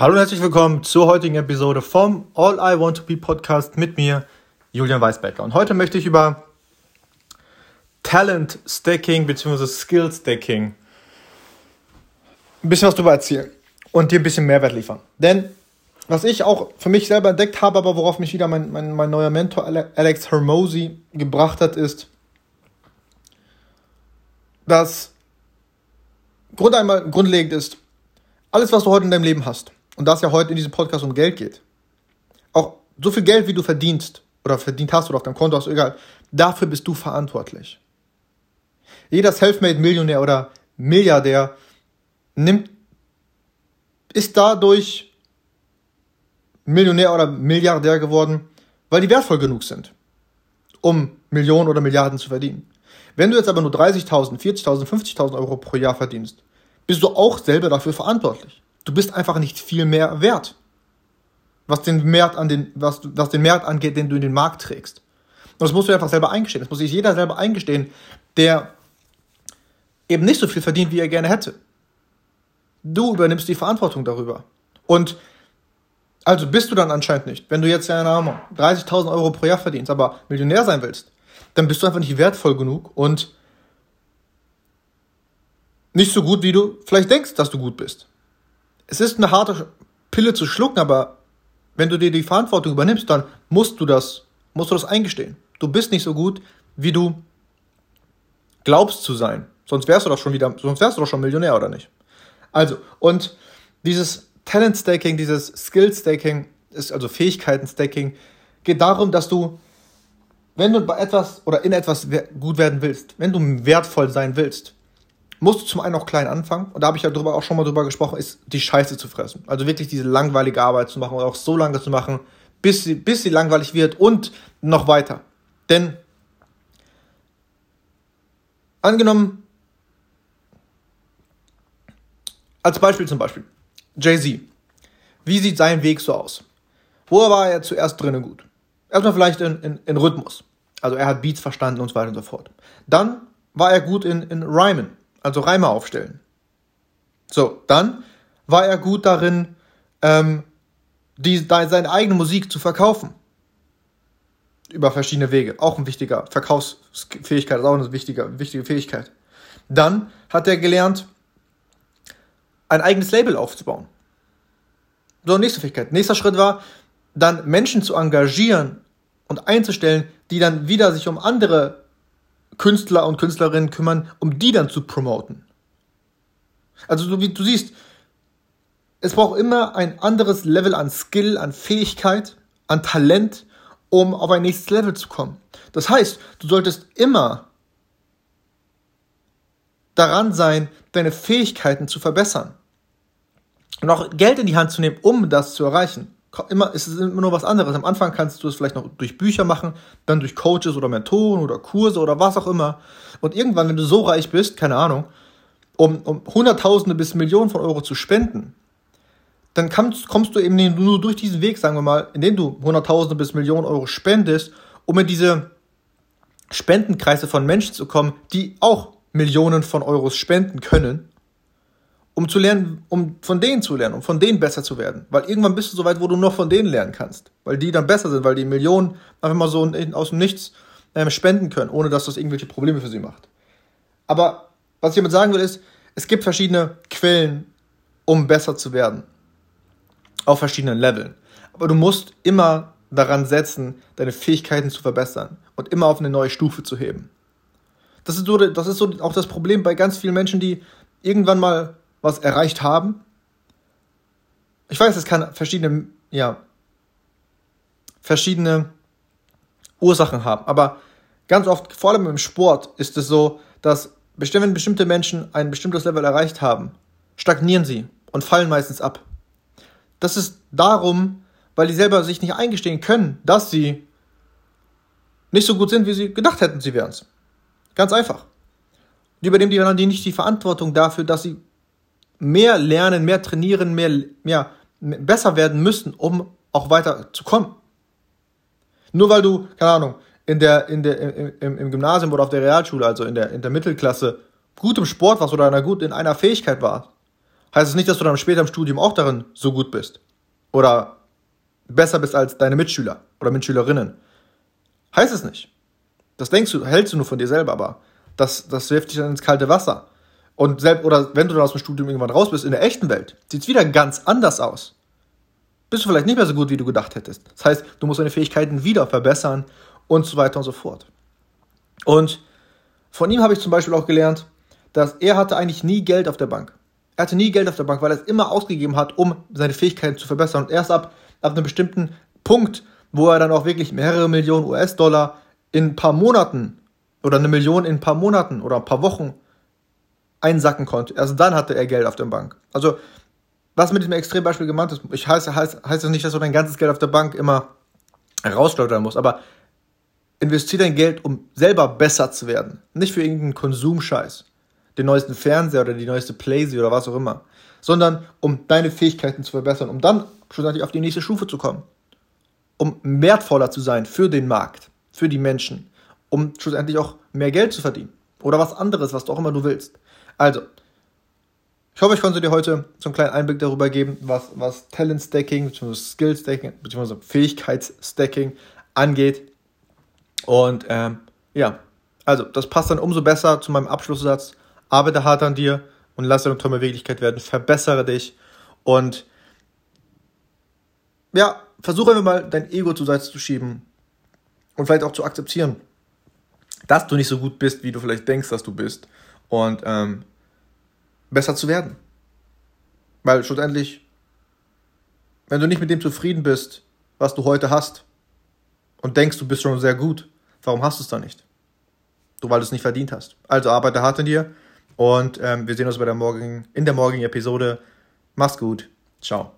Hallo und herzlich willkommen zur heutigen Episode vom All I Want to Be Podcast mit mir, Julian Weisbecker. Und heute möchte ich über Talent Stacking bzw. Skill Stacking ein bisschen was darüber erzählen und dir ein bisschen Mehrwert liefern. Denn was ich auch für mich selber entdeckt habe, aber worauf mich wieder mein, mein, mein neuer Mentor Alex Hermosi gebracht hat, ist, dass Grund einmal grundlegend ist, alles, was du heute in deinem Leben hast, und da es ja heute in diesem Podcast um Geld geht, auch so viel Geld, wie du verdienst oder verdient hast oder auf deinem Konto hast, egal, dafür bist du verantwortlich. Jeder Selfmade-Millionär oder Milliardär nimmt, ist dadurch Millionär oder Milliardär geworden, weil die wertvoll genug sind, um Millionen oder Milliarden zu verdienen. Wenn du jetzt aber nur 30.000, 40.000, 50.000 Euro pro Jahr verdienst, bist du auch selber dafür verantwortlich. Du bist einfach nicht viel mehr wert, was den Wert, an den, was, was den Wert angeht, den du in den Markt trägst. Und das musst du einfach selber eingestehen. Das muss sich jeder selber eingestehen, der eben nicht so viel verdient, wie er gerne hätte. Du übernimmst die Verantwortung darüber. Und also bist du dann anscheinend nicht. Wenn du jetzt, keine Ahnung, 30.000 Euro pro Jahr verdienst, aber Millionär sein willst, dann bist du einfach nicht wertvoll genug und nicht so gut, wie du vielleicht denkst, dass du gut bist. Es ist eine harte Pille zu schlucken, aber wenn du dir die Verantwortung übernimmst, dann musst du das, musst du das eingestehen. Du bist nicht so gut, wie du glaubst zu sein. Sonst wärst du doch schon wieder, sonst wärst du doch schon Millionär, oder nicht? Also, und dieses Talent Staking, dieses Skill Staking, ist also Fähigkeiten Staking, geht darum, dass du wenn du bei etwas oder in etwas gut werden willst, wenn du wertvoll sein willst, musst du zum einen auch klein anfangen. Und da habe ich ja drüber auch schon mal drüber gesprochen, ist die Scheiße zu fressen. Also wirklich diese langweilige Arbeit zu machen und auch so lange zu machen, bis sie, bis sie langweilig wird und noch weiter. Denn angenommen, als Beispiel zum Beispiel, Jay-Z. Wie sieht sein Weg so aus? Wo war er zuerst drinnen gut? Erstmal vielleicht in, in, in Rhythmus. Also er hat Beats verstanden und so weiter und so fort. Dann war er gut in, in Rhymen, also Reime aufstellen. So, dann war er gut darin, ähm, die, seine eigene Musik zu verkaufen. Über verschiedene Wege. Auch ein wichtiger Verkaufsfähigkeit, ist auch eine wichtige, wichtige Fähigkeit. Dann hat er gelernt, ein eigenes Label aufzubauen. So, nächste Fähigkeit. Nächster Schritt war, dann Menschen zu engagieren und einzustellen, die dann wieder sich um andere Künstler und Künstlerinnen kümmern, um die dann zu promoten. Also wie du siehst, es braucht immer ein anderes Level an Skill, an Fähigkeit, an Talent, um auf ein nächstes Level zu kommen. Das heißt, du solltest immer daran sein, deine Fähigkeiten zu verbessern. Und auch Geld in die Hand zu nehmen, um das zu erreichen immer, es ist immer nur was anderes. Am Anfang kannst du es vielleicht noch durch Bücher machen, dann durch Coaches oder Mentoren oder Kurse oder was auch immer. Und irgendwann, wenn du so reich bist, keine Ahnung, um, um Hunderttausende bis Millionen von Euro zu spenden, dann kommst, kommst du eben nur durch diesen Weg, sagen wir mal, indem du Hunderttausende bis Millionen Euro spendest, um in diese Spendenkreise von Menschen zu kommen, die auch Millionen von Euros spenden können um zu lernen, um von denen zu lernen, um von denen besser zu werden. Weil irgendwann bist du so weit, wo du noch von denen lernen kannst. Weil die dann besser sind, weil die Millionen einfach mal so aus dem Nichts ähm, spenden können, ohne dass das irgendwelche Probleme für sie macht. Aber was ich damit sagen will, ist, es gibt verschiedene Quellen, um besser zu werden. Auf verschiedenen Leveln. Aber du musst immer daran setzen, deine Fähigkeiten zu verbessern und immer auf eine neue Stufe zu heben. Das ist so, das ist so auch das Problem bei ganz vielen Menschen, die irgendwann mal was erreicht haben. Ich weiß, es kann verschiedene, ja, verschiedene Ursachen haben, aber ganz oft, vor allem im Sport, ist es so, dass wenn bestimmte Menschen ein bestimmtes Level erreicht haben, stagnieren sie und fallen meistens ab. Das ist darum, weil die selber sich nicht eingestehen können, dass sie nicht so gut sind, wie sie gedacht hätten, sie wären es. Ganz einfach. Die übernehmen die dann nicht die Verantwortung dafür, dass sie mehr lernen, mehr trainieren, mehr, ja, besser werden müssen, um auch weiter zu kommen. Nur weil du, keine Ahnung, in der, in der, im, im Gymnasium oder auf der Realschule, also in der, in der Mittelklasse, gut im Sport warst oder einer gut in einer Fähigkeit warst, heißt es das nicht, dass du dann später im Studium auch darin so gut bist. Oder besser bist als deine Mitschüler oder Mitschülerinnen. Heißt es nicht. Das denkst du, hältst du nur von dir selber, aber das, das wirft dich dann ins kalte Wasser. Und selbst, oder wenn du dann aus dem Studium irgendwann raus bist, in der echten Welt, sieht es wieder ganz anders aus. Bist du vielleicht nicht mehr so gut, wie du gedacht hättest. Das heißt, du musst deine Fähigkeiten wieder verbessern und so weiter und so fort. Und von ihm habe ich zum Beispiel auch gelernt, dass er hatte eigentlich nie Geld auf der Bank. Er hatte nie Geld auf der Bank, weil er es immer ausgegeben hat, um seine Fähigkeiten zu verbessern. Und erst ab, ab einem bestimmten Punkt, wo er dann auch wirklich mehrere Millionen US-Dollar in ein paar Monaten oder eine Million in ein paar Monaten oder ein paar Wochen einsacken konnte. Erst dann hatte er Geld auf der Bank. Also, was mit diesem Extrembeispiel gemeint ist, ich heiße, heißt, heißt das nicht, dass du dein ganzes Geld auf der Bank immer rausschleudern musst, aber investiere dein Geld, um selber besser zu werden. Nicht für irgendeinen Konsumscheiß. Den neuesten Fernseher oder die neueste Playsee oder was auch immer. Sondern um deine Fähigkeiten zu verbessern, um dann schlussendlich auf die nächste Stufe zu kommen. Um wertvoller zu sein für den Markt, für die Menschen. Um schlussendlich auch mehr Geld zu verdienen. Oder was anderes, was du auch immer du willst. Also, ich hoffe, ich konnte dir heute so einen kleinen Einblick darüber geben, was, was Talent Stacking, bzw. Skill Stacking, bzw. Fähigkeitsstacking angeht. Und ähm, ja, also das passt dann umso besser zu meinem Abschlusssatz. Arbeite hart an dir und lass deine Träume Wirklichkeit werden. Verbessere dich und ja, versuche einfach mal dein Ego zur Seite zu schieben und vielleicht auch zu akzeptieren, dass du nicht so gut bist, wie du vielleicht denkst, dass du bist. Und ähm, besser zu werden. Weil schlussendlich, wenn du nicht mit dem zufrieden bist, was du heute hast, und denkst, du bist schon sehr gut, warum hast du es dann nicht? Du, weil du es nicht verdient hast. Also arbeite hart in dir und ähm, wir sehen uns bei der morgigen, in der morgigen Episode. Mach's gut. Ciao.